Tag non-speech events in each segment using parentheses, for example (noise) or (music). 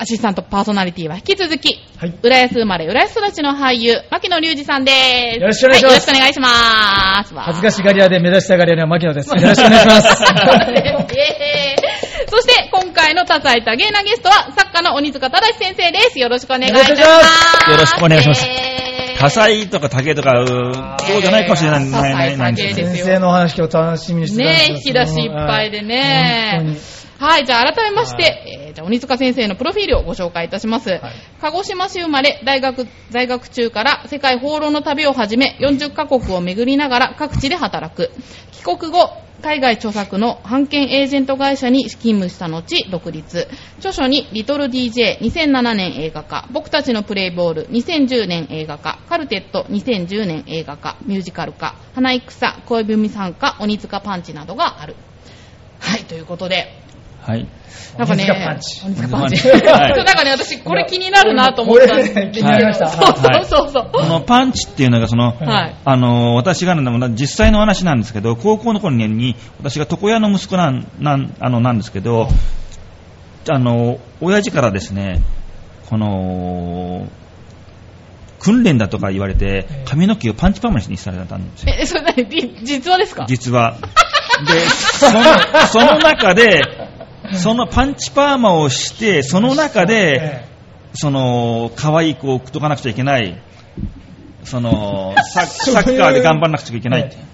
アシスタントパーソナリティは引き続き、はい。浦安生まれ、浦安育ちの俳優、牧野隆二さんです。よろしくお願いしますはよろしくお願いします。恥ずかしがり屋で目指したがり屋の牧野です。(laughs) よろしくお願いします。(laughs) そして、今回の多彩多芸なゲストは、作家の鬼塚正先生です。よろしくお願いいたします。よろしくお願いしますえー多彩とか多芸とか、そうじゃないかもしれない先生のお話今日楽しみにしてたんですねえ、引き出しいっぱいでね。はい、じゃあ改めまして、はいえーじゃあ鬼塚先生のプロフィールをご紹介いたします。鹿児島市生まれ、大学、在学中から世界放浪の旅をはじめ、40カ国を巡りながら各地で働く。帰国後、海外著作の版権エージェント会社に勤務した後、独立。著書に、リトル DJ、2007年映画化、僕たちのプレイボール、2010年映画化、カルテット、2010年映画化、ミュージカル化、花戦、恋文参加、鬼塚パンチなどがある。はい、ということで、はい。なんかね、鬼塚パンチ鬼塚パンチ。そう (laughs) なんかね、私、これ気になるなと思ったんですこれね気になりましたそうそうそうそう。このパンチっていうのが、その、はい。あの、私がなんだ実際の話なんですけど、高校の頃に、私が床屋の息子なん、なん、あの、なんですけど、あの、親父からですね、この、訓練だとか言われて、髪の毛をパンチパーマにされたんですよ。え、それ何？じ (laughs) 実話ですか？実は。で、(laughs) その、その中で、そのパンチパーマをして、その中で、その、可愛い子を送っとかなくちゃいけない、その、(laughs) サッカーで頑張らなくちゃいけないって。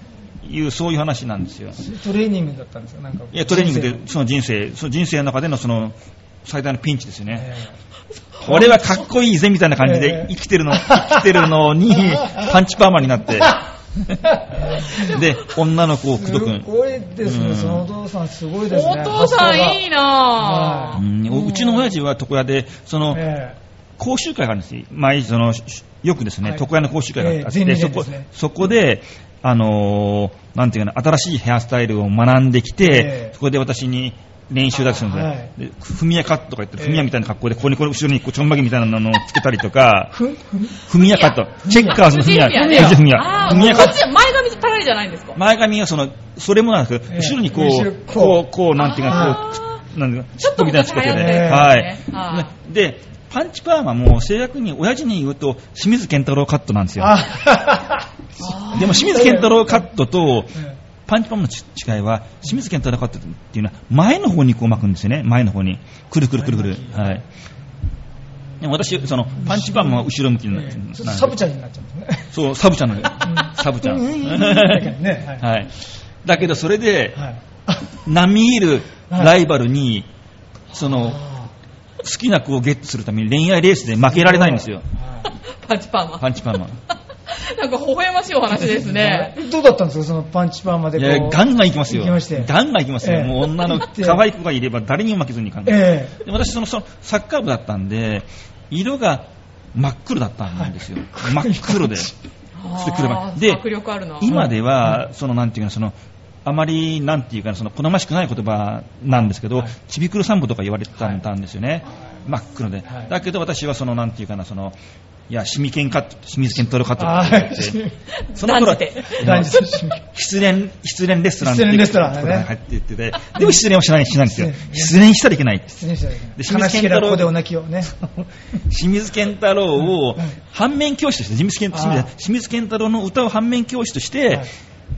いう、そういう話なんですよ。トレーニングだったんですよ、なんか。いや、トレーニング人で、その人生、その人生の中でのその、最大のピンチですよ生ね。え俺はかっこいいぜみたいな感じえでえ。生きてるの、生きてるのに、(laughs) パンチパーマになって、(laughs) で、女の子をえ口説く。すごいですね、うん。そのお父さんすごいですね。お父さんいいなはぁ。うん。うちの親父は床屋で、その、え講習会があるんですよ。毎日その、しよくですね、はい。床屋の講習会があって、ええ前そこ例ですね。そこで、あのーなんていうかな、新しいヘアスタイルを学んできて、ええ。そこで私に練習だけするんで。はい。で踏みやかとか言って、ええ踏みやみたいな格好で、ここにこの後ろにこうちょんまげみたいなのをつけたりとか、ふふ踏みやかと、チェッカーズのフミ藤井踏みや、あー、踏みやか。こっちは前髪パラリじゃないんですか？前髪はその、それもなんですけど、ええ。後ろにこう、こう。こう、なんていうか、あこう、なんていうか、ちょっとみたいなつけてね。たはい。で、パンチパーマも正確に親父に言うと、清水健太郎カットなんですよ。あでも清水健太郎カットと、えパンチパーマのち違いは、清水健太郎カットっていうのは、前の方にこう巻くんですよね。前の方に。くるくるくるくる。はい。でも私、その、パンチパーマは後ろ向きになってえる。サブちゃんになっちゃうんですね。そう、サブちゃんの。サブちゃん。はいはい。だけど、それで、はい並みいるはいライバルに、その、あ好きな子をゲットするために恋愛レースで負けられないんですよ。はいパンチパーマ。パンチパーマ。(laughs) なんか微笑ましいお話ですね。(laughs) どうだったんですか、そのパンチパーマでこう。いや、ガンガン行きますよ。行きましてガンガン行きますよ。ええもう女の可愛い子がいれば誰にも負けずに行かない。えで私その、そのサッカー部だったんで、色が真っ黒だったんですよ。真っ黒で。で迫力あるな。今では、そのなんていうか、その、あまり、なんていうか、その、好ましくない言葉なんですけど、はいちびくる散歩とか言われてたんですよね。真っ黒で。はいだけど私はその、なんていうかな、その、いや、シミケンカット、清水健太郎カットあって。ー言って、(laughs) その頃断じて、男児として失恋、失恋レストランって失恋レストラン入っていってて、でも失恋はしないしないんですよ。失。恋失恋したらいけない。失礼したらいけない。で清水健太郎でお泣きをね。清水健太郎をうん。反面教師として、清水健清水太郎の歌を反面教師として、はい。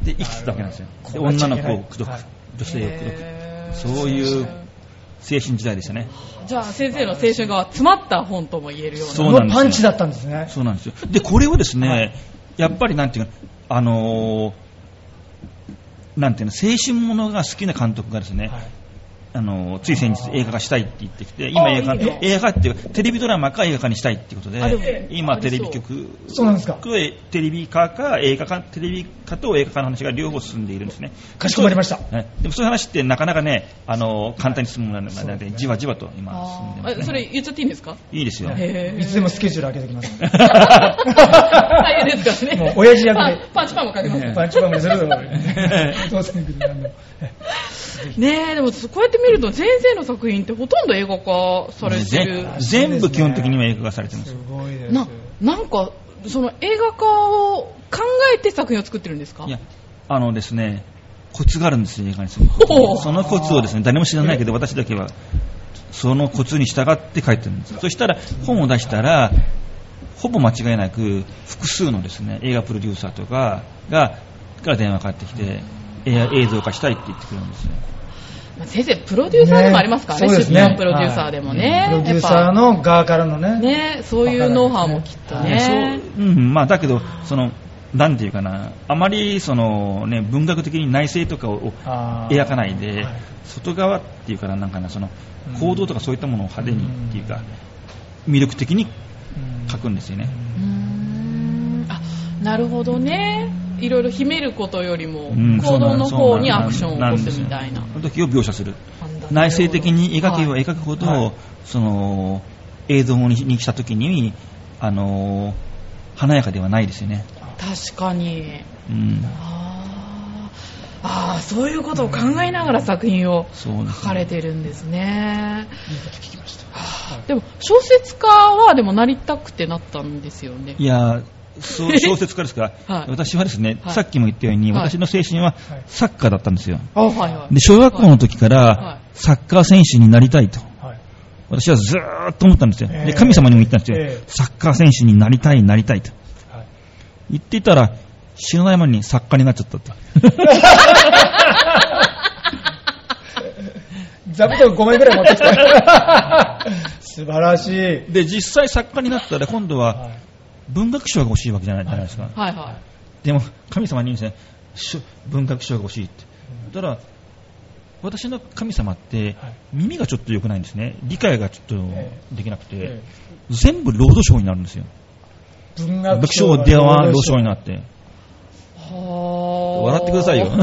で生きてたわけなんですよ。女の子を口説く。はい、女性を口説く。そういう青春時代でしたね。じゃあ先生の青春が詰まった本とも言えるような。そうなんですよパンチだったんですね。そうなんですよ。で、これをですね、はいやっぱりなんていうか、あのーなんていうの、青春ものが好きな監督がですね、はいあのつい先日映画化したいって言ってきて、今あ映画いいね映画化っていうテレビドラマか映画化にしたいっていうことあで今テレビ局そうなんですかテレビ化か映画化、テレビ化と映画化の話が両方進んでいるんですね。かしこまりました。ねでもそういう話ってなかなかね、あの簡単に進むものなので、じわじわと今進んでます、ね。えそれ言っちゃっていいんですか？いいですよ。いつでもスケジュール開けてきます。大変ですからね。もう親父役であパンチパンもかけますからパンチパンもする。(laughs) どうせ行くなんでもねえ、でもこうやって見ると先生の作品ってほとんど映画化されてる。全全部基本的には映画化されてますす。ごいです。な、なんか、その映画化を考えて作品を作ってるんですか？いや、あのですね、コツがあるんですよ、映画にそのコツをですね、誰も知らないけど、私だけは、そのコツに従って書いてるんです。そしたら、本を出したら、ほぼ間違いなく、複数のですね、映画プロデューサーとかが、から電話がかかってきて、映像化したいって言ってくるんですよ。まあ先生、プロデューサーでもありますからね、ねそうですね。出版プロデューサーでもね。プロデューサーの側からのね。ね、そういうノウハウもきっとね。そう。うん、まあ、だけど、その、なんていうかな、あまりその、ね、文学的に内政とかを描かないで、はい。外側っていうかな、なんかな、そのうん。行動とかそういったものを派手にっていうか、魅力的に書くんですよね。うーん。あ、なるほどね。いろいろ秘めることよりもうん、行動の方にアクションを起こすすみたいな。その時を描写する。内省的に描けばはい描くほど、はいその映像ににした時に、あの華やかではないですよね。確かに。うん、あーあー、そういうことを考えながら作品を書かれてるんですね。いいこと聞きました。でも、小説家はでもなりたくてなったんですよね。いや小説家ですから、はい私はですね、はいさっきも言ったように、はい私の青春はサッカーだったんですよ。で、小学校の時かはいら、サッカー選手になりたいと。はい。私はずーっと思ったんですよ。ええで、神様にも言ったんですよ。ええサッカー選手になりたい、なりたいと。はい言っていたら、知らない間に作家になっちゃったって。(laughs) 座布団5枚ぐらい持ってきた。(laughs) 素晴らしい。で、実際作家になったら、今度ははい文学賞が欲しいわけじゃないじゃないですか。はいはでも、神様に言うんですね、文学賞が欲しいって。だから、私の神様ってはい、耳がちょっと良くないんですね。理解がちょっとえできなくてえ、全部ロードショーになるんですよ。文文学学賞賞ではロードショーになって。笑ってくださいよ。(laughs)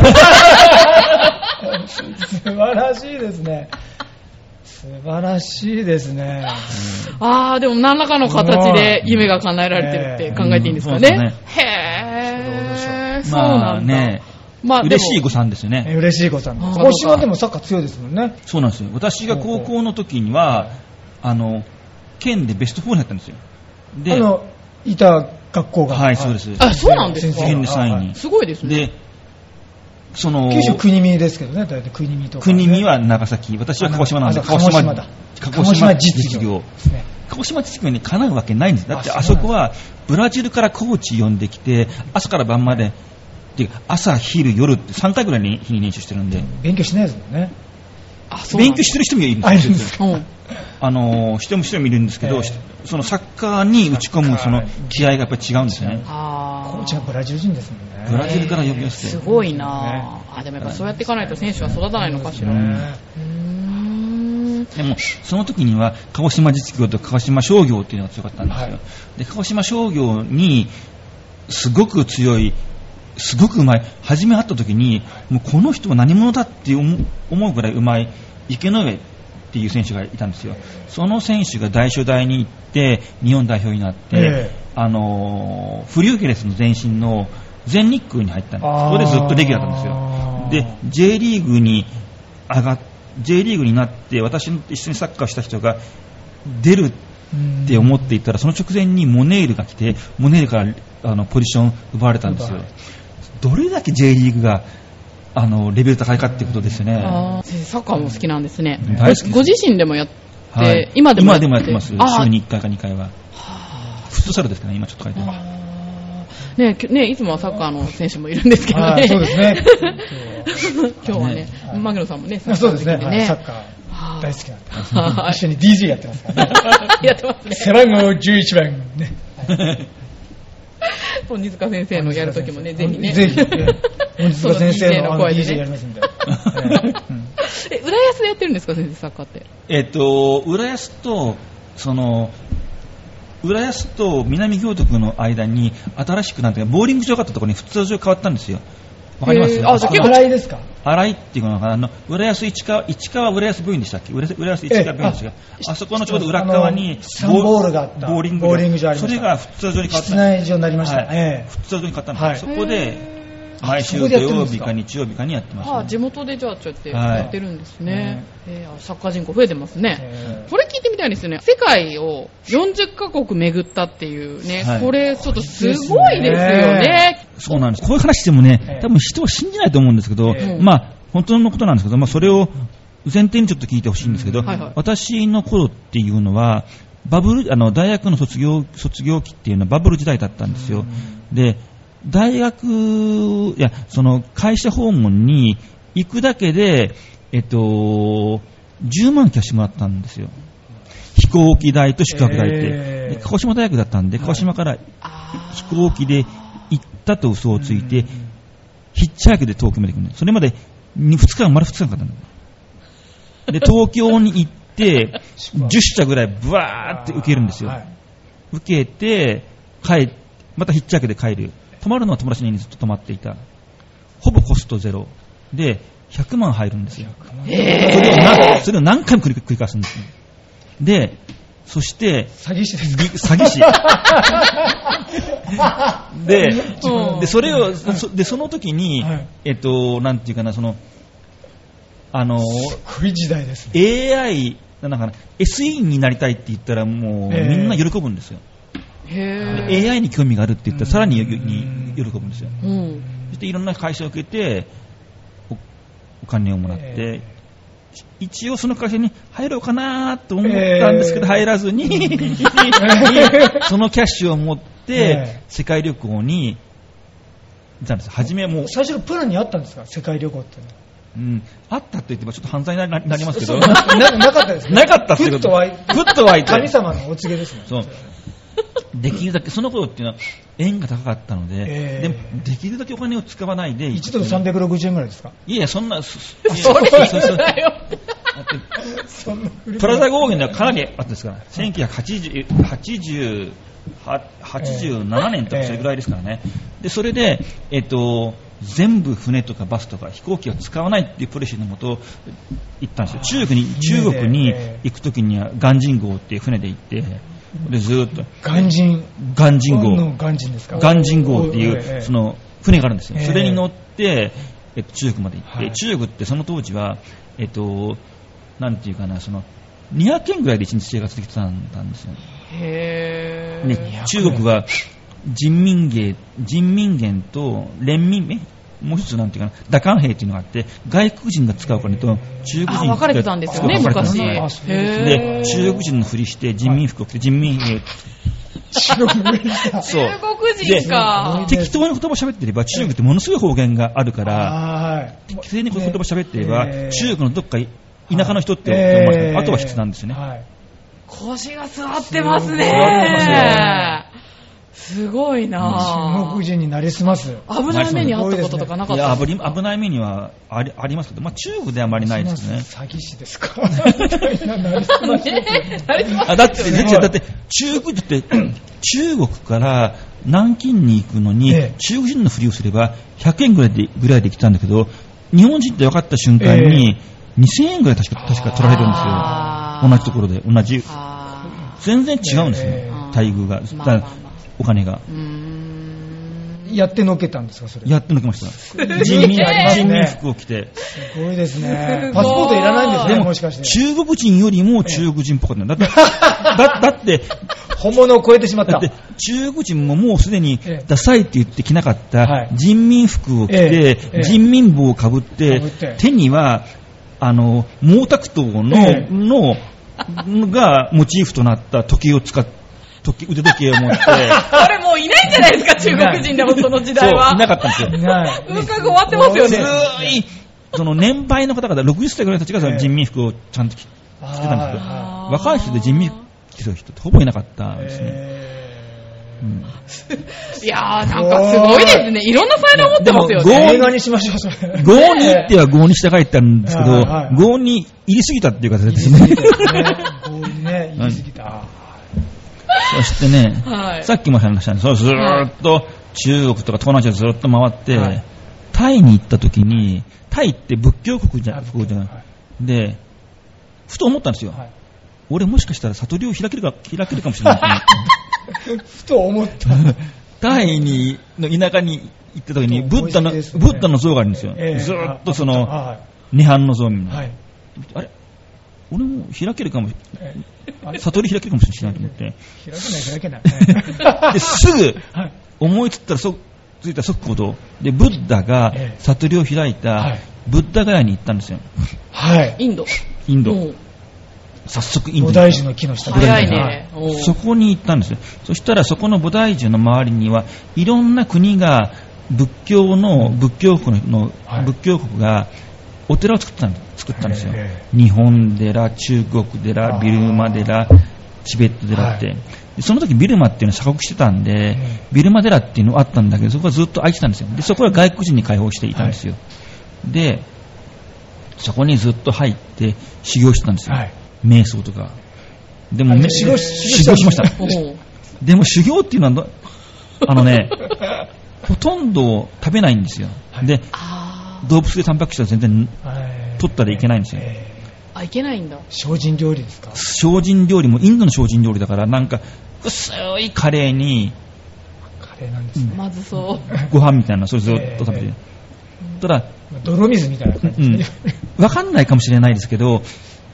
素晴らしいですね。素晴らしいですね。ああ、でも何らかの形で夢が叶えられてるって考えていいんですかね？へー、そうまなんだ。あね、まあ嬉しい誤算ですよね。嬉しいことなんあーです。鹿児島でもサッカー強いですもんね。そうなんですよ。私が高校の時には、あの、県でベスト4になったんですよ。で、あの、いた学校が。はい、そうです。あ、そうなんですか？県で3位に。すごいですね。で、その、九州国見ですけどね、大体国見とか、国見は長崎、私は鹿児島なんで、あ鹿児島だ。鹿児島実実業業。ですね。鹿児島実業にかなうわけないんです。だってああそこはブラジルからコーチ呼んできて、朝から晩まで、で朝、昼、夜って3回ぐらいに日に練習してるんで、勉強しないですもんね。あ、そう勉強してる人もいるんですよるんですか？うん。あの人も人もいるんですけど、ええそのサッカーに打ち込むその気合がやっぱり違うんですよね。あコーチはブラジル人ですもんね。ブラジルから呼び寄せてすごいなぁ。あ、でもやっぱそうやっていかないと選手は育たないのかしら。でも、その時には、鹿児島実業と鹿児島商業っていうのが強かったんですよ。はいで、鹿児島商業に、すごく強い、すごくうまい、初め会った時に、もうこの人は何者だって思う思うぐらいうまい、池上っていう選手がいたんですよ。その選手が大初代に行って、日本代表になって、ええあのーフリューゲレスの前身の全日空に入ったんです。そこでずっとレギュラーだったんですよ。で、J リーグに上がっ J リーグになって私と一緒にサッカーをした人が出るって思っていたらその直前にモネールが来てモネールからあのポジション奪われたんですよはいどれだけ J リーグがあのレベル高いかっていうことですよねサッカーも好きなんですね。大好きです。ご自身でもやって、はい。今でも今でもやってます。週に1回か2回は。フットサルですかね今ちょっと書いてあるあー。ねきねいつもはサッカーの選手もいるんですけどね。はい。そうですね。(laughs) 今日はねね、牧野さんもね、サッカーそうですね。はい。サッカはー大好きなんで。はい。一緒に DJ やってますからね。やってますね。(laughs) 背番号11番ね。(laughs) 鬼塚先生のやるときもね、ぜひね。ぜひ、ね、鬼塚先生のあの DJ その DJ やりますんで。(laughs) え浦安でやってるんですか、先生、サッカーって？えっと、浦安と、その、浦安と南京都区の間に新しくなんてボーリング場があったところに普通場変わったんですよ。わかります？あじゃあ結構洗い。ですか？荒井っていうのかな、あの、浦安市川、市川浦安病院でしたっけ？浦安市川病院ですが、あそこのちょうど裏側にサンボールがあった。ボーリングボーリング場ありました。それが普通場に変わった。室内場になりました。はい。ええ普通場に変わったんですよ、はいそこで、毎週土曜日か日曜日かにやってます、ね。ああ、地元でじゃあ、ちょっとはいやってるんですね。えーあサッカー人口増えてますね。えこれ聞いてみたいですよね。世界を40カ国巡ったっていうね、はいこれちょっとすごいですよね。そうなんです。こういう話してもねええ、多分人は信じないと思うんですけど、ええまあ、本当のことなんですけど、まあ、それを前提にちょっと聞いてほしいんですけど、はいはい私の頃っていうのは、バブル、あの、大学の卒業、卒業期っていうのはバブル時代だったんですよ。で、大学、いや、その、会社訪問に行くだけで、えっと、10万キャッシュもらったんですよ。飛行機代と宿泊代って。えーで鹿児島大学だったんで、鹿児島から飛行機で行ったと嘘をついて、ヒッチハイクで東京まで行くの。それまで2日間、丸2日間かかったの。で、東京に行って、(laughs) 10社ぐらいブワーって受けるんですよ。はい受けて、帰、またヒッチハイクで帰る。泊まるのは友達の家にずっと泊まっていた。ほぼコストゼロ。で、100万入るんですよ。それをなそれを何回も繰り返すんですよ。で、そして、詐欺師ですか？詐欺師。(laughs) でうん、で、それを、そで、その時に、はいえっと、なんていうかな、その、あの、すごい時代ですね。AI、なんかな、SE になりたいって言ったらもう、ええみんな喜ぶんですよ。へで AI に興味があるって言ったらさらに喜ぶんですよ。ーうん。そしていろんな会社を受けて、おお金をもらって、え一応その会社に入ろうかなと思ったんですけど、えー入らずに、(laughs) そのキャッシュを持って、え世界旅行に行ったんです。初めはもう、最初のプランにあったんですか？世界旅行って。いうん、あったって言ってもちょっと犯罪にななりますけど、なななかったですね。なかったってことふっと湧いふっと湧いて。神様のお告げですね。そうできるだけ、その頃っていうのは円が高かったので、えーでもできるだけお金を使わないで、1ドル360円ぐらいですか？いやいや、そんな、そそれそう。そんなプラザ合原ではかなりあったですか？ら、1980 80は87年とかそれぐらいですからね。で、それで、えっと、全部船とかバスとか飛行機は使わないっていうポリシーのもと行ったんですよ。中国に、中国に行くときには鑑真号っていう船で行って、で、ずーっと、鑑真。鑑真号。の鑑真ですか？鑑真号っていう、ええその、船があるんですよ。ええそれに乗って、えっと、中国まで行って、はい中国ってその当時は、えっと、なんていうかな、その、200円ぐらいで1日生活できてたんですよ。へー。ね、中国は人民元、人民元と連民、えもう一つなんていうかな、打艦兵っていうのがあって、外国人が使うお金と中国人あ、分かれてたんですよね、昔。で、中国人のふりして人民服を着て人民兵、(laughs) 中国人か。適当に言葉喋ってれば中国ってものすごい方言があるから、はい。適正に言葉喋ってれば、えー中国のどっか田舎の人って思われてえーあとは必須なんですよね。はい腰が座ってます座ってね。すごいな。中国人になりすます。危ない目にあったこととかなかっいやたんですか危危ない目にはありありますけど、まあ、中国ではあまりないですね。詐欺師ですか？だって、だって中国って、中国から南京に行くのに、ええ。中国人のふりをすれば100円ぐらいでぐらいで来たんだけど、日本人って分かった瞬間に、2000円ぐらい確か確か取られるんですよ。同じところで、同じ。あ全然違うんですよ、えー待遇が。まあまあまあお金が。やってのけたんですか、それ。やってのけました。い人民、人民服を着て。すごいですねパスポートいらないんですね、でも、もしかして。中国人よりも中国人っぽかったんだ。だって、(laughs) だだって、本物を超えてしまっただって。中国人ももうすでにええダサいって言って着なかっはいた人民服を着ええてええ人民帽をかぶって被って手にはあの毛沢東のええのがモチーフとなった時計を使っ時腕時計を持って (laughs) これもういないんじゃないですか、中国人でもその時代は。いなかったんですよいない。風格終わってますよずね。ーいその年配の方々60歳ぐらいの人たちがその人民服をちゃんと着着てたんですよあ若い人で人民服着てる人ってほぼいなかったんですねーうん (laughs) いやー、なんかすごいですね。いろんな才能持ってますよね。映画にしましょう、それ。郷に行っては郷に従いってあるんですけどはいはい、郷に入りすぎたっていう形ですねね。強引ね、言い過ぎた。そしてね、はい。さっきも話したんです。ずーっと中国とか東南アジアずっと回って、はい。タイに行った時に、タイって仏教国じゃあ国じゃない。はで、ふと思ったんですよ。はい。俺もしかしたら悟りを開けるか、開けるかもしれないと思って。(laughs) ふと思った。タイに、の田舎に行った時に、ブッダの、ね。ブッダの像があるんですよ。ええ。ずーっとそあの、は涅槃の像みたいな。あれ？俺も開けるかも、えあれ悟り開けるかもしれないと思って。開けない、開けない。(laughs) で、すぐはい。思いつったらそ、ついた即行動。で、ブッダがええ悟りを開いはたい、ブッダガヤに行ったんですよ。はい。インド。インド。うん早速インドに菩提樹の木の下で早いね。そこに行ったんですよ。そしたらそこの菩提樹の周りには、いろんな国が、仏教の、仏教国の、はい仏教国が、お寺を作ったん作ったんですよえ。日本寺、中国寺、ビルマ寺、チベット寺って。はいでその時ビルマっていうのは鎖国してたんで、えビルマ寺っていうのがあったんだけど、そこはずっと空いてたんですよ。で、そこは外国人に開放していたんですよ。で、そこにずっと入って修行してたんですよ。はい。瞑想とか。でも、修行し修行しました。でも修行っていうのはど、あのね、(laughs) ほとんど食べないんですよ。はいで、あ動物でタンパク質は全然はい取ったらいけないんですよ。えーあ、いけないんだ。ー精進料理ですか？精進料理もインドの精進料理だから、なんか、薄いカレーにカレーなんですね。まずそう。(laughs) ご飯みたいな、それずっと食べて。えただ、泥水みたいな感じうんですね。、わかんないかもしれないですけど、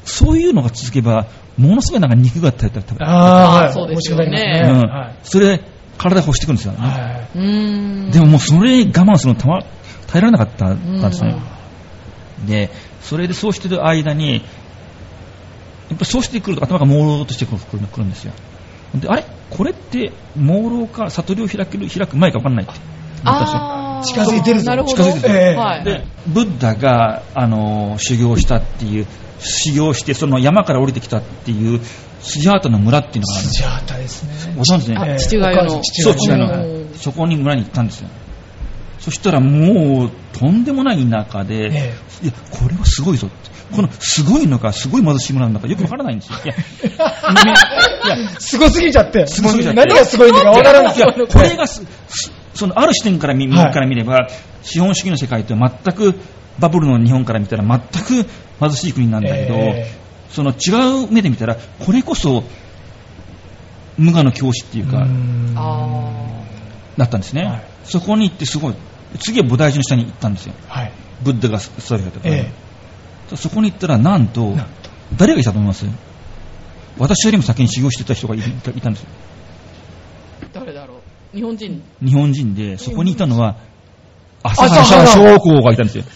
そういうのが続けば、ものすごいなんか肉が食べたああ、はい。そうですよね。うんはい。それ、体欲してくるんですよ、はうーん。でももうそれ我慢するのたま、耐えられなかったんですね。うんで、それでそうしてる間に、やっぱそうしてくると頭が朦朧としてくるくるくるんですよ。で、あれ？これって朦朧か悟りを開ける、開く前か分かんないって思ったんですよ。あー近づいてるぞなるほど。近づいてるええはい。で、ブッダが、あの、修行したっていう、修行して、その山から降りてきたっていう、スジャータの村っていうのがあるんですスジャータですね。ご存知ね？父親のそう、親の。そこに村に行ったんですよ。そしたらもう、とんでもない田舎で、えいや、これはすごいぞって。この、すごいのか、すごい貧しい村なのか、よくわからないんですよ。(laughs) いや、いや、すごすぎちゃって。すごすぎちゃって何がすごいのかわからない。いや、これがす、すその、ある視点から見,、はいから見れば、資本主義の世界とは全く、バブルの日本から見たら全く貧しい国なんだけど、えその違う目で見たら、これこそ、無我の教師っていうえか、だったんですね。はいそこに行ってすごい。次は菩提樹の下に行ったんですよ。はい。ブッダが座るところにえそこに行ったら、なんとなんと、誰がいたと思います？私よりも先に修行してた人がいたんですよ。誰だろう？日本人。日本人で、そこにいたのは、朝朝原原将校がいたんですよ。(laughs)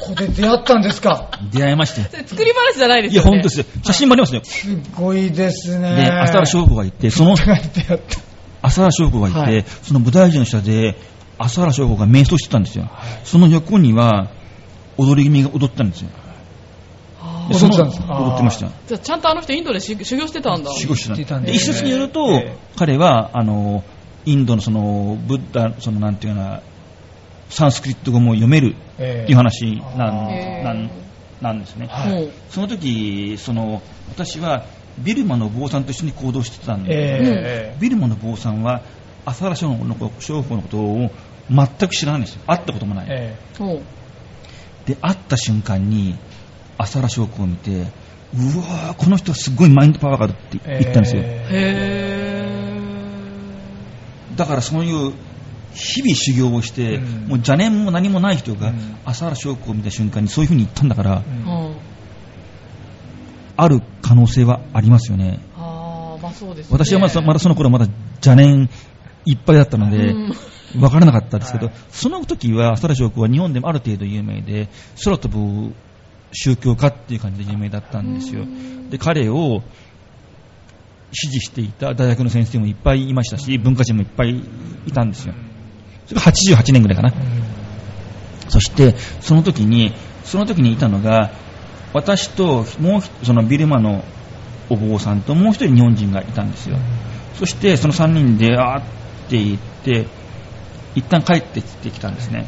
ここで出会ったんですか？出会いまして。作り話じゃないですいや、よね。本当ですよ。写真もありますよ。すごいですね。で、朝原将校がいて、その、(laughs) 出会った。朝原将校がいて、はいその菩提樹の下で、朝原将校が瞑想してたんですよ。はい。その横には、踊り組が踊ってたんですよ。踊ってたんですか？踊ってました。じゃあちゃんとあの人インドで修修行してたんだ。修行してたんでで一説によると、ええ。彼は、あの、インドのその、ブッダ、その、なんていうかな、サンスクリット語も読めるええ。っていう話なん,、へえなんなんですね。はい。その時、その、私はビルマの坊さんと一緒に行動してたんで、え。ビルマの坊さんは、朝原将校のこと将校のことを全く知らないんですよ。会ったこともない。ええで、会った瞬間に、朝原将校を見て、うわー、この人はすごいマインドパワーがあるってえ言ったんですよ。えへだからそういう日々修行をして、うんもう邪念も何もない人がうん朝原将校を見た瞬間にそういうふうに言ったんだから、うんある可能性はありますよね。あーまあそうですね。私はまだまだその頃まだ邪念いっぱいだったので、うん分からなかったですけど、はいその時は朝原将校は日本でもある程度有名で、空飛ぶ宗教家っていう感じで有名だったんですよ。で、彼を支持していた大学の先生もいっぱいいましたし、文化人もいっぱいいたんですよ。それが88年ぐらいかな。そして、その時に、その時にいたのが、私と、もうひそのビルマのお坊さんともう一人日本人がいたんですよ。そしてその3人であーって言って一旦帰ってきてきたんですね。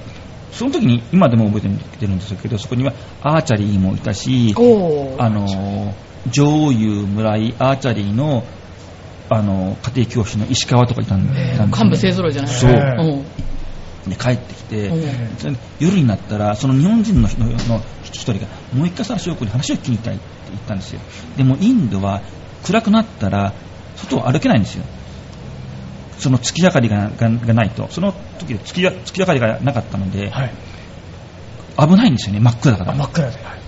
その時に今でも覚えてるんですけどそこにはアーチャリーもいたしあの上祐村井アーチャリーのあの家庭教師の石川とかいたんですね。幹部勢揃いじゃない？そう。へうん。で帰ってきて、夜になったらその日本人の人の一人がもう一回サラ翔子に話を聞きたいって言ったんですよ。でもインドは暗くなったら外を歩けないんですよその月明かりがががないと。その時で月や月明かりがなかったので、はい。危ないんですよね。真っ暗だから。あ真っ暗で。はい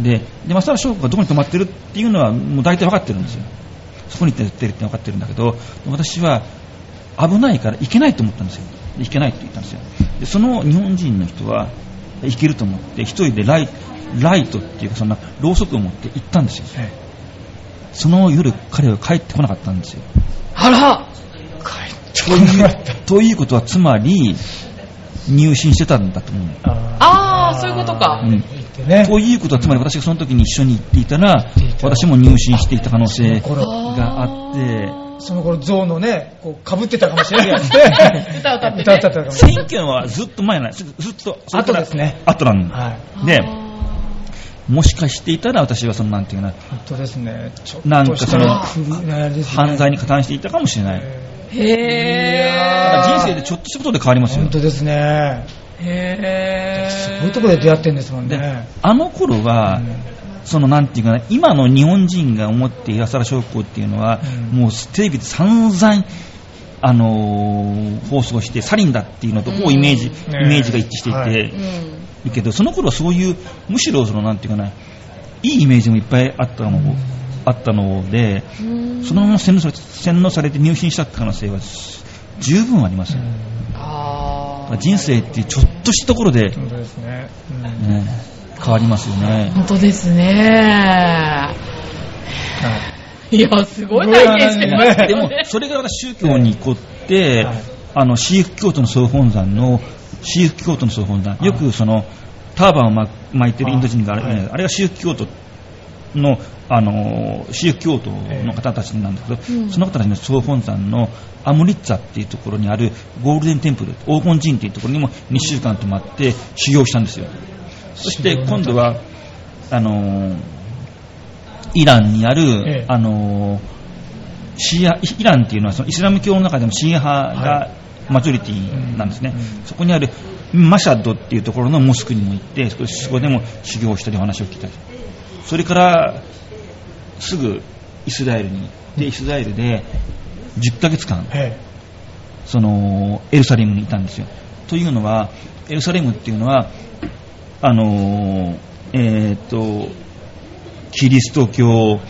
でで松原翔子がどこに泊まってるっていうのはもう大体分かってるんですよ。そこに行ってるって分かってるんだけど私は危ないから行けないと思ったんですよ。で行けないって言ったんですよ。でその日本人の人は行けると思って一人でライライトっていうかそんなろうそくを持って行ったんですよ。え。その夜彼は帰ってこなかったんですよ。あらという。ということはつまり入信してたんだと思う。あーそういうことか。うん。ということはつまり私がその時に一緒に行っていたら私も入信していた可能性があって。その頃。象のね、こう、被ってたかもしれない。ですね。歌歌ってね。歌歌ってたかもしれない。選挙はずっと前なんです。ずっと後ですね。後なんはい。であもしかしていたら私はそのなんていうかな本当ですね。ちょっなんかとしたその犯罪に加担していたかもしれない。ー。へだから人生でちょっとしたことで変わりますよ。本当ですね。ーへー。そういうところで出会ってんですもんでね。あの頃は、そのなんていうかな今の日本人が思っている浅田翔子っていうのは、うん。もうテレビで散々あのー放送してサリンだっていうのとほぼイメージ、うん。イメージが一致していて、はいうんいいけどその頃はそういうむしろそのなんていうかないいイメージもいっぱいあったの,、あったのでうん。そのまま洗脳され洗脳されて入信したって可能性は十分ありますよ、あー。人生ってちょっとしたところで、本当ですね。変わりますよね。本当ですね。い。やすごい体験してますね。でもそれが私宗教に凝って、はい。あのシーク教徒の総本山のシーク教徒の総本山よくそのターバンをま巻いてるインド人がある、はい。あれがシーク教徒のあのシーク教徒の方たちなんだけど、うん。その方たちの総本山のアムリッツァっていうところにあるゴールデンテンプル黄金神っていうところにも2週間泊まって修行したんですよ。そして今度はあのイランにある、ええ。あのシーアイランっていうのはそのイスラム教の中でもシーア派がはマジョリティなんですね、そこにあるマシャッドっていうところのモスクにも行ってそこそこでも修行したりお話を聞いたり。それからすぐイスラエルに行ってイスラエルで10ヶ月間えそのエルサレムにいたんですよ。というのは、エルサレムっていうのは、あのえーっと、キリスト教、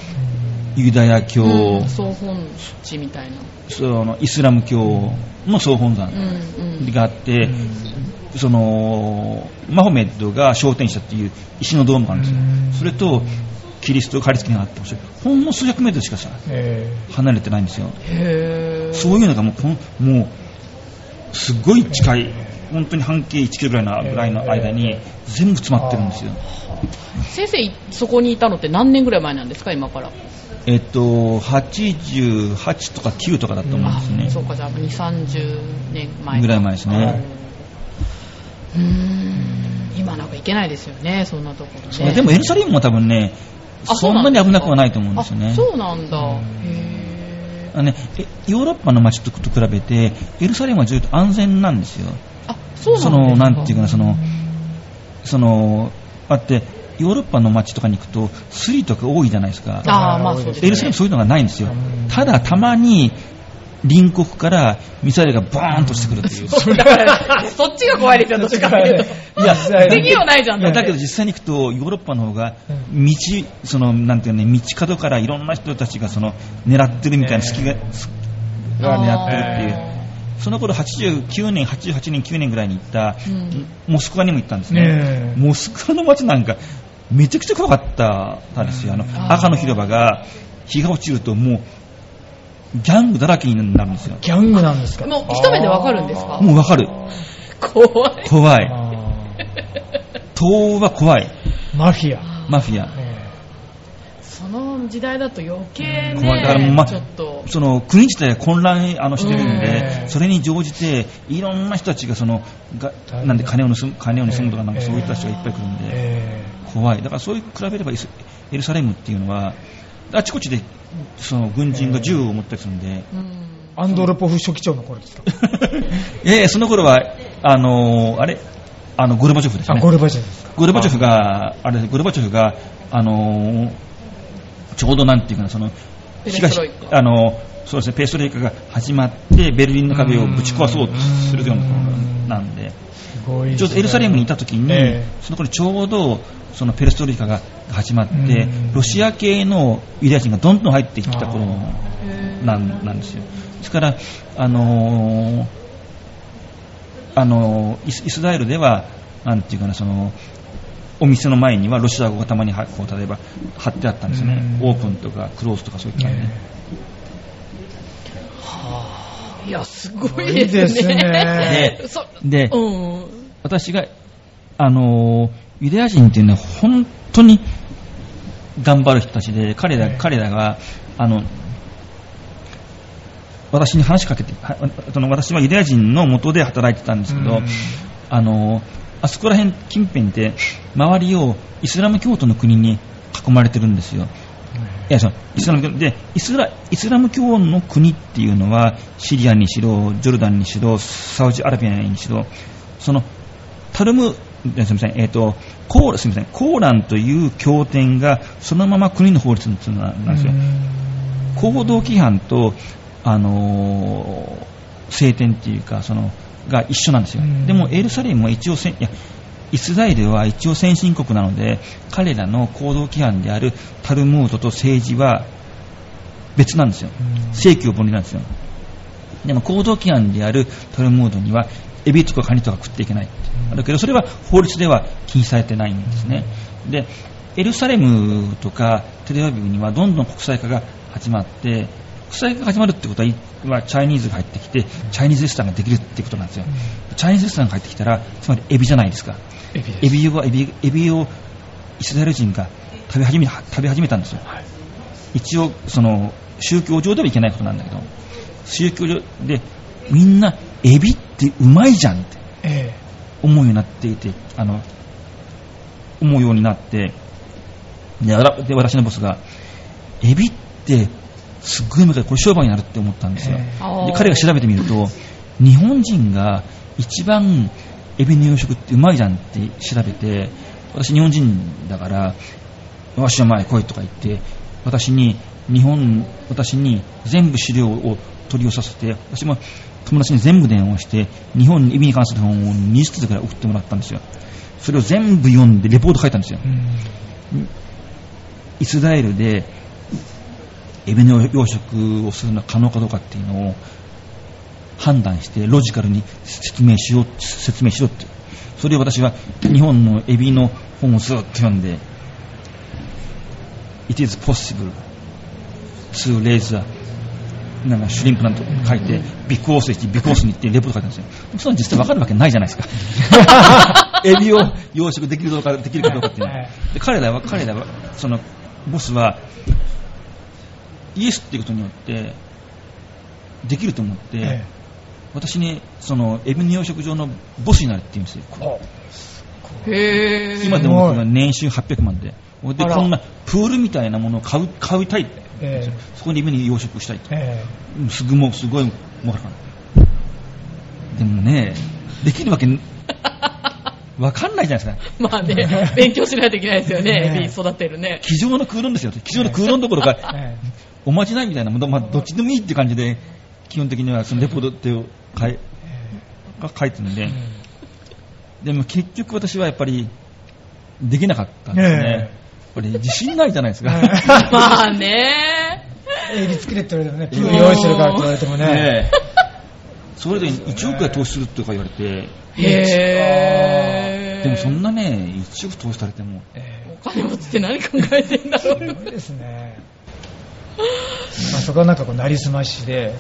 ユダヤ教、うん総本地みたいな。そのイスラム教の総本山うんうん。があって、えそのマホメッドが昇天したっていう石のドームがあるんですよ。うん。それとキリスト、カリスキがあってほんの数百メートルしかさえ離れてないんですよ。そういうのがもうこの、もう、すっごい近い、本当に半径1キロぐらいのぐらいの間に全部詰まってるんですよ。先生そこにいたのって何年ぐらい前なんですか今から？えっと、88とか9とかだと思うんあですね。そうかじゃあ2 3 0年前ぐらい前ですね。うーん。今なんか行けないですよねそんなところね。でもエルサレムも多分ね、あそんなに危なくはないと思うんですよね。あ。そうなんだ。うん。へー。あのねえヨーロッパの街とと比べて、エルサレムはずっと安全なんですよ。あそうその、なんですか。なんていうかな、その、その、あって、ヨーロッパの街とかに行くと、スリとか多いじゃないですか。ああまあそうですね。エルサレムそういうのがないんですよ。うん。ただ、たまに、隣国からミサイルがバーンとしてくるっていう。そうだからそっちが怖いですよどっちかっていうと。いや防ぎようないじゃんだけど実際に行くと、ヨーロッパの方が、道、その、なんていうのね、道角からいろんな人たちがその、狙ってるみたいな隙が、が狙ってるっていう。その頃89年、88年、9年ぐらいに行った、うん。モスクワにも行ったんですね。モスクワの街なんか、めちゃくちゃ怖かったんですよ。あの、赤の広場が、日が落ちるともう、ギャングだらけになるんですよ。ギャングなんですか？もう一目でわかるんですか？もうわかる。怖い怖い。あ東欧は怖い。ーマフィア。マフィア。時代だと余計ね、怖いだからまあちょっと。その国自体が混乱あのしてるんうん。で、それに乗じて、いろんな人たちがそのがなんで金を盗む金を盗むとかなんかそういった人がいっぱい来るんで、え怖い、だからそういう比べればイスエルサレムっていうのは、あちこちでその軍人が銃を持ったりするんで、うん。ーアンドロポフ書記長の頃ですか？いやいやその頃は、あのあれ、あのゴルバチョフですあ、ね。ゴルバチョフですか。ゴルバチョフが、あれ、ゴルバチョフが、あのーちょうどなんていうかな、その、ペレストロイカ。あのそうですね、ペーストロイカが始まって、ベルリンの壁をぶち壊そうとするようなところなんで、ちょうどエルサレムにいた時に、ええ。その頃ちょうど、そのペレストロイカが始まってうん、ロシア系のユダヤ人がどんどん入ってきた頃なんなんですよ。ですから、あのーあのーイスイスラエルでは、なんていうかな、その、お店の前にはロシア語がたまにはこう例えば貼ってあったんですね、うん。オープンとかクローズとかそういったね、いや、すごごいですね。(laughs) いででうん。私が、あのーユダヤ人っていうのは本当に頑張る人たちで、彼らええ。彼らが、あの、私に話しかけて、はその私はユダヤ人の元で働いてたんですけど、うん。あの、あそこら辺近辺って周りをイスラム教徒の国に囲まれてるんですよ。いやそのイスラム教でイスライスラム教の国っていうのはシリアにしろ、ジョルダンにしろ、サウジアラビアにしろ、そのタルム、すみません、えっ、と、コーラ、すみません、コーランという経典がそのまま国の法律なんですよ。行動規範と、あのー聖典っていうか、その、が一緒なんですようん。でも、エルサレムは一応せん、いや、イスラエルは一応先進国なので、彼らの行動規範であるタルムードと政治は別なんですよ。正規を分離なんですよ。でも行動規範であるタルムードには、エビとかカニとか食っていけない。だけど、それは法律では禁止されてないんですね。で、エルサレムとかテレアビブにはどんどん国際化が始まって、国際化が始まるってことは、チャイニーズが入ってきて、チャイニーズレストランができるってことなんですよ。チャイニーズレストランが入ってきたら、つまりエビじゃないですか。エビエビをエビエビをイスラエル人が食べ始め食べ始めたんですよ。一応その宗教上ではいけないことなんだけど、宗教上でみんなエビってうまいじゃんってえ思うようになっていて、あの思うようになって、で私のボスがエビってすっごいうまいからこれ商売になるって思ったんですよ。えあー。で彼が調べてみると日本人が一番エビの養殖ってうまいじゃんって調べて私日本人だからわしは前来いとか言って私に日本私に全部資料を取り寄せさせて私も友達に全部電話して日本にエビに関する本を20冊ぐらい送ってもらったんですよ。それを全部読んでレポート書いたんですよ。うん。イスラエルでエビの養殖をするのは可能かどうかっていうの？を判断してロジカルに説明しよう説明しろってそれを私は日本のエビの本をずっと読んで It is possible to raise a なんかシュリンプなんと書いて、ビッグオースにビッグオースに行ってレポート書いたんですよ。その実際わかるわけないじゃないですか。(laughs) エビを養殖できるかどうかできるかどうかっていうのは彼らは、彼らは、その、ボスは、イエスっていうことによって、できると思って、え私に、その、エビの養殖場のボスになるって言うんですよ。えへー。今でも年収800万で。で、こんなプールみたいなものを買う、買いたいって。えそこにエビに養殖したいって。えうんすぐもう、すごい、もうから。でもね、できるわけ、わかんないじゃないですか。まあね、(laughs) 勉強しないといけないですよね、ねエビ育てるね。机上の空論ですよ。机上の空論どころか、え (laughs) おまじないみたいなもの、まあ、どっちでもいいって感じで、基本的にはそのレポートを書いが書いてるんで、でも結局私はやっぱりできなかったんですね。えこれ自信ないじゃないですか。え (laughs) まあね。エビ作れって言われてもね、プール用意するからって言われてもね。それで1億円投資するとか言われて、へー。でもそんなね、1億投資されても、えお金持ちって何考えてんだろえすごいですね。まあ、そこはなんかこう、なりすましで、なん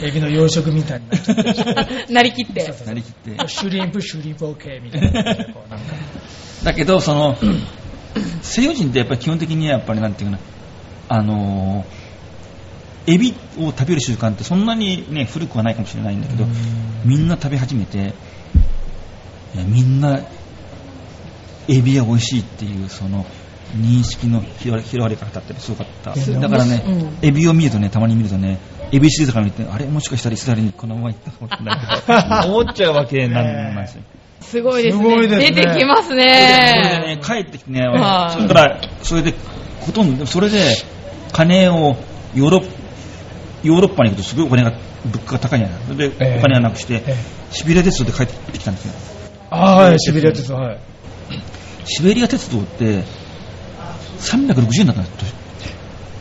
かエビの養殖みたいになっちゃってるしう。なりきって。なりきって。シュリンプ、シュリンプ OK みたいな感じでこうなんか。(laughs) だけど、その、(laughs) 西洋人ってやっぱり基本的にはやっぱりなんていうかな、あのーエビを食べる習慣ってそんなにね、古くはないかもしれないんだけど、みんな食べ始めて、みんな、エビは美味しいっていう、その、認識の広わ広わり方ってすごかった。すだからね、うんエビを見るとね、たまに見るとね、エビシリーズから見て、あれもしかしたらイスラエルにこのまま行ったかもしれないけど、(laughs) 思っちゃうわけなんですよ。(laughs) すごいですね。すごいですね出てきますねね。、帰ってきてね、はいそれから、それで、ほとんど、それで、金をヨーロッヨーロッパに行くとすごいお金が、物価が高いんじゃないそれでええお金はなくして、ええシベリア鉄道で帰ってきたんですよ。あーはい、シベリア鉄道、はい。シベリア鉄道って、360円だったんで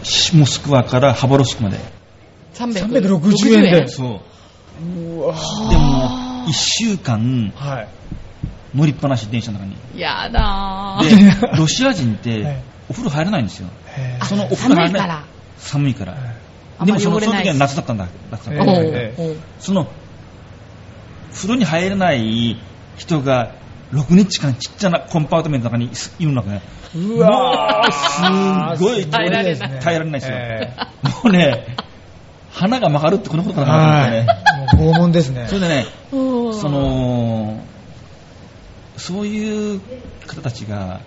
すよ。モスクワからハバロフスクまで。360円で。そう。うわでも、1週間はい。乗りっぱなし電車の中に。やだー。で、ロシア人っはてい、(laughs) お風呂入らないんですよ。そのお風呂入らない。寒いから。でもそのその時は夏だったんだ。夏だったんだ。その、風呂に入れない人が、6日間ちっちゃなコンパートメントの中にいるのがね、うわーすごい。耐えられないです耐えられないですよえもうね、鼻が曲がるってこのことえかなと思ってね。拷問ですね。それでね、うん。その、そういう方たちが、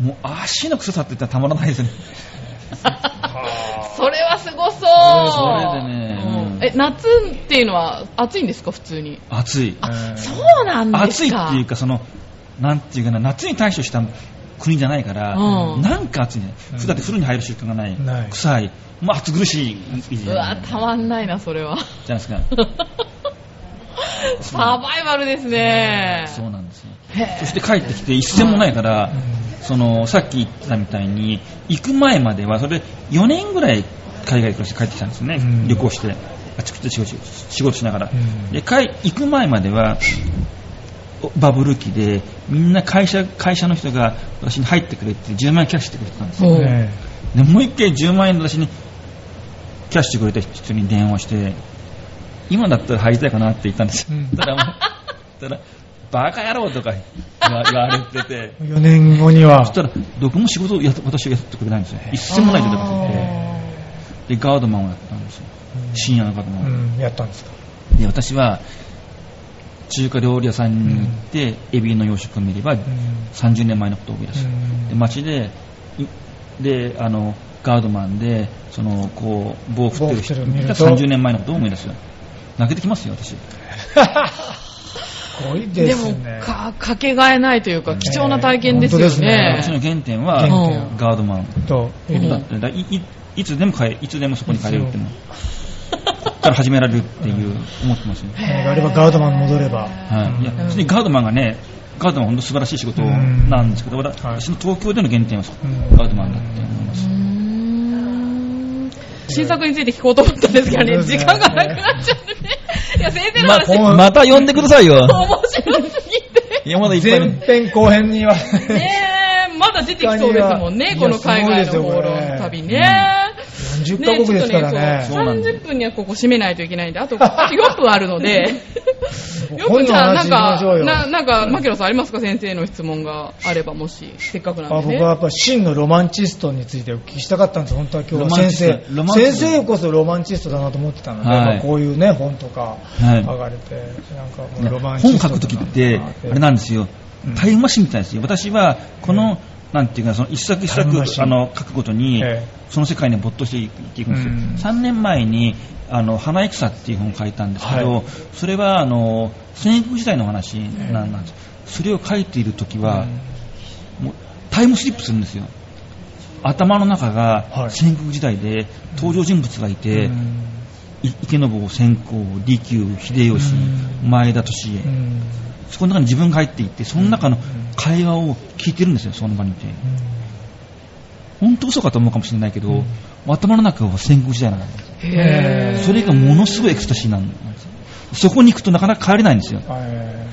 もう足の臭さって言ったらたまらないですね。(laughs) それはすごそう。それでねうんうんえ、夏っていうのは暑いんですか、普通に？暑い。あそうなんですか。暑いっていうか、その、なんていうかな、夏に対処した国じゃないから、うんなんか暑いね。うん普段って風呂に入る習慣がない。ない臭い。もう暑苦しい。じうわ、たまんないな、それは。ゃないですか。(laughs) サバイバルですね。そうなんですよ。へそして帰ってきて一銭もないから、その、さっき言ってたみたいに、行く前までは、それで4年ぐらい海外からして帰ってきたんですよね。うん旅行して。あちこちで仕事仕事しながら。うんで、帰行く前までは、おバブル期で、みんな会社、会社の人が私に入ってくれって10万円キャッシュしてくれてたんですよ。うんえで、もう一回10万円私にキャッシュしてくれた人に電話して、今だったら入りたいかなって言ったんですよ。うんたバカ野郎とか言われてて、え4年後にはそし。たら、どこも仕事をやっ私がやってくれないんですよ。一銭もない状態だったんで、で、ガードマンをやったんですよ。深夜のガードマンを。うん、やったんですか？で、私は、中華料理屋さんに行って、エビの養殖を見れば、うん30年前のことを思い出す。うんで、街で、いで、あの、ガードマンで、その、こう、棒を振ってる人見ると30年前のことを思い出すよ。泣けてきますよ、私。(laughs) すごいでですもね。か、かけがえないというか、貴重な体験ですよね。私の原点は、ガードマン。と、うん。いつでも帰いつでもそこに帰れるってもから始められるっていう思ってますよ、金があればガードマン戻れば。はい、いやガードマンがねガードマンは本当素晴らしい仕事なんですけど、私の東京での原点はそうん。ガードマンだって思います、うーん新作について聞こうと思ったんですけどね、時間がなくなっちゃってね。いや、先生のま話、こうまた呼んでくださいよ面白すぎて。いやまだいっぱい前編後編には。ねえ、まだ出てきそうですもんね、この海外の放浪旅ね。40カ国ですからね。そうなんです30分にはここ締めないといけない。んで、あと、あと4分あるので、(laughs) よ。くじゃあ、なんか、よななんか、牧野さんありますか？先生の質問があれば、もし、せっかくなんあでね。僕はやっぱ真のロマンチストについてお聞きしたかったんです本当は今日は先生先生こそロマンチストだなと思ってたので、はい。まあこういうね本とかはい。上がれて、なんかもうロマン本チスト書くときって。あれなんですよ。うんタイムマシンみたいですよ。私はこの、なんていうかその一作一作あの書くごとに、えその世界に没頭していくんですよ、うん。3年前にあの花戦っていう本を書いたんですけど、はい。それはあの戦国時代の話なんなんです、それを書いている時は、もうタイムスリップするんですよ。頭の中はい。が戦国時代で登場人物がいて、うん。い池坊先行利休秀吉、うん。前田利家、うんそこの中に自分が入っていってその中の会話を聞いてるんですよその場にいて。本当嘘かと思うかもしれないけど、うん。頭の中は戦国時代なんですそれがものすごいエクスタシーなんですよ。そこに行くとなかなか帰れないんですよ。え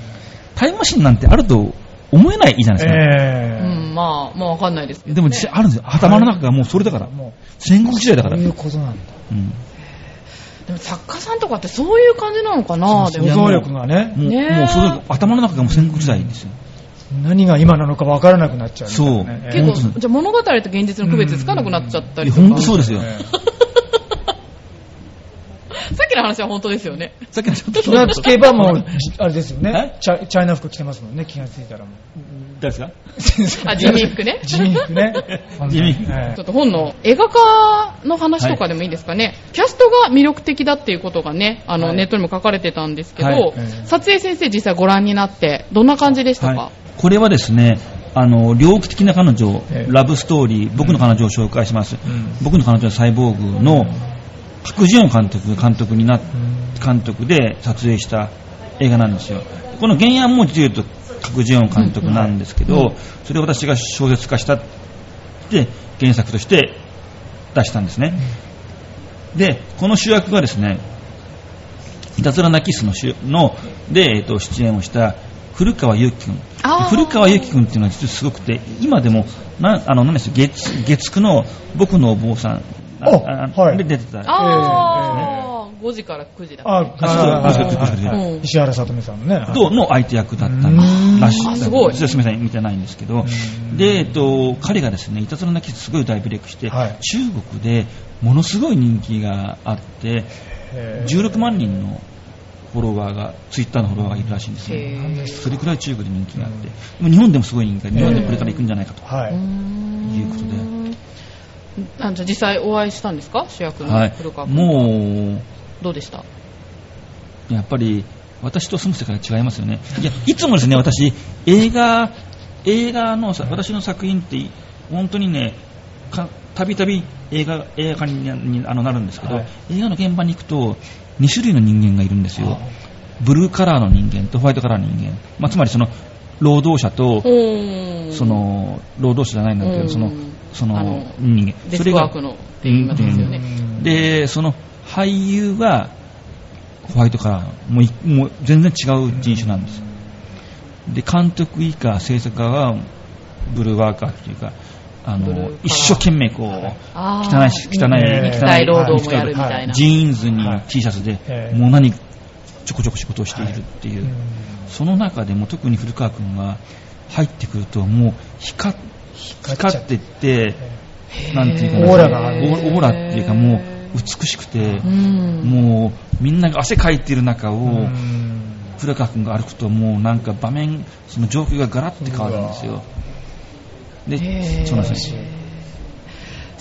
タイムマシンなんてあると思えないじゃないですか、えうん、まあ、まあわかんないですけど、ね。でも実際あるんですよ。頭の中がもうそれだから、も戦国時代だから、うそういうことなんだ。うんでも作家さんとかってそういう感じなのかな？でも想像力がねもうねえもうそれ頭の中がもう戦国時代ですよ何が今なのか分からなくなっちゃうね、結構、そう本当じゃあ物語と現実の区別つかなくなっちゃったりとか。いや本当そうですよ。えさっきの話は本当ですよね。さっきのちょっとえ気がつけばもう、じあれですよね。え？チャ、チャイナ服着てますもんね、気がついたらもう。誰ですか？あ、地味服ね。地味服ね。(laughs) 地味。服えちょっと本の映画化の話とかでもいいですかね、キャストが魅力的だっていうことがね、あの、はい。ネットにも書かれてたんですけど、はい。撮影先生実際ご覧になって、どんな感じでしたか、はい、これはですね、あの、猟奇的な彼女、ええ。ラブストーリー、僕の彼女を紹介します。ん。僕の彼女はサイボーグの、白ジオン監督、監督になっ監督で撮影した映画なんですよ。この原案も実を言うと、角ジオン監督なんですけど、それを私が小説化したって原作として出したんですね。で、この主役がですね、いたずらなキスの主ので、えっと出演をした古川祐樹君。古川祐樹君っていうのは実はすごくて今でもなあの何でしょう月月9の僕のお坊さんあはい。で出てた。あー、5時から9時だ。あ、あそうそうそうそうはいうん。石原さとみさんのね。との相手役だったらしい。あすごい。すみません見てないんですけど。うん。で、えっと、彼がですねいたずらなキスすごい大ブレイクして、はい。中国でものすごい人気があってへー。16万人のフォロワーがツイッターのフォロワーがいるらしいんですへねー。それくらい中国で人気があって、日本でもすごい人気が日本でこれから行くんじゃないかと、はい。いうことであじゃあ実際お会いしたんですか？主役のはい。古川、君もうどうでした？やっぱり私と住む世界が違いますよね。いや、いつもですね、私、映画、映画のさ、私の作品って、本当にね、かたびたび映画、映画化ににあのなるんですけど、はい。映画の現場に行くと、2種類の人間がいるんですよ。ブルーカラーの人間とホワイトカラーの人間。まあ、つまりその、労働者と、その、労働者じゃないんだけど、その、その人間。それがクワークのって言いますよね。うん。で、その俳優がホワイトカラー、もういもう全然違う人種なんです。で、監督以下、制作家はブルーワーカーっていうか、あの一生懸命こう、汚いし、汚い、ね肉体労働もやるみたいな。ジーンズにはい。T シャツでえ、えもう何、ちょこちょこ仕事をしているっていう、うんその中でも特に古川君は入ってくると、もう光っ光ってって、なんていうかな。オーラがオーラっていうかもう美しくて、うん。もうみんなが汗かいてる中を、うん。古川君が歩くともうなんか場面、その状況がガラッて変わるんですよ。へで、ー。そうなんですよ。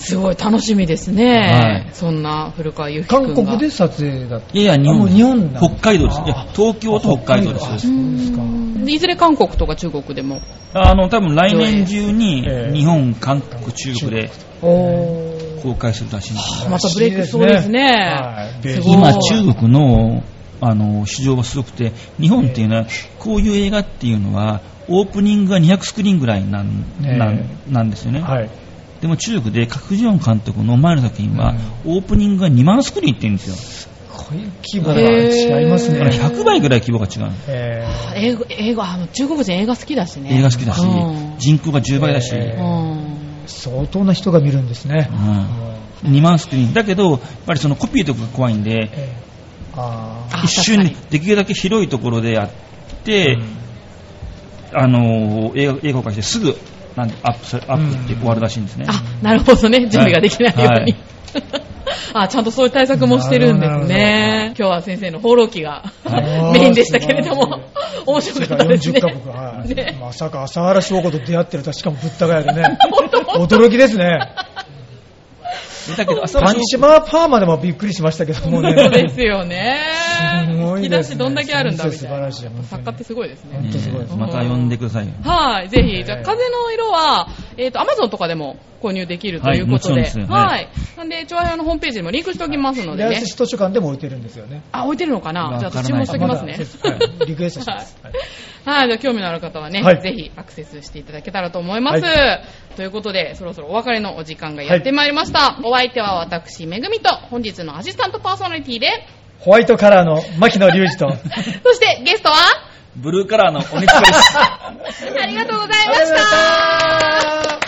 すごい楽しみですね。はいそんな古川祐希君が。韓国で撮影だった。いやいや、日本う日本だ北海道です。いやあ、東京と北海道です。あそうですか。いずれ韓国とか中国でも。あの、多分来年中にええ日本、韓国、中国でお公開するらしいんですよ。またブレイクしそうですねはい今、中国のあの市場はすごくて、日本っていうのは、こういう映画っていうのは、オープニングが200スクリーンぐらいなん,、ええなんなんですよね。はい。でも中国で、カクジヨン監督の前の作品は、オープニングが2万スクリーンって言うんですよ。こういう規模が違いますね。だから100倍ぐらい規模が違う。えー英語、英語、あの中国人映画好きだしね。映画好きだしうん、人口が10倍だし、えうんー相当な人が見るんですね。うん2万スクリーン。だけど、やっぱりそのコピーとかが怖いんで、えーああ一瞬にできるだけ広いところでやって、あの映画映画化してすぐなんでアップさアップって終わるらしいんですね。あ、なるほどね。準備ができないように。はい (laughs) あ、ちゃんとそういう対策もしてるんですね。今日は先生の放浪記がはいメインでしたけれども、面白かったですね世界。40カ国、はいねまさか朝原翔子と出会ってるとはしかもぶったがやでね。(laughs) 驚きですね。だけど、浅パンチマーパーマでもびっくりしましたけどもね。そうですよね。すごい引き出しどんだけあるんだみたい作家ってすごいですね。本当すごいですまた呼んでくださいよ。はい、ぜひ、ええじゃあ、風の色は、えっ、と、アマゾンとかでも購入できるということで、はいもちろんですはい。はい。なんで、調和表のホームページにもリンクしておきますのでね。図書館でも置いてるんですよね。あ、置いてるのかな？じゃあ、注文しておきますね。あまだはいリクエストします。はい。はい、じゃあ興味のある方はね、はい。ぜひアクセスしていただけたらと思います。はということで、そろそろお別れのお時間がやってまいりました。お相手は私、めぐみと、本日のアシスタントパーソナリティで、ホワイトカラーの牧野隆二と、(laughs) そしてゲストは、ブルーカラーの鬼塚です。(laughs) ありがとうございました。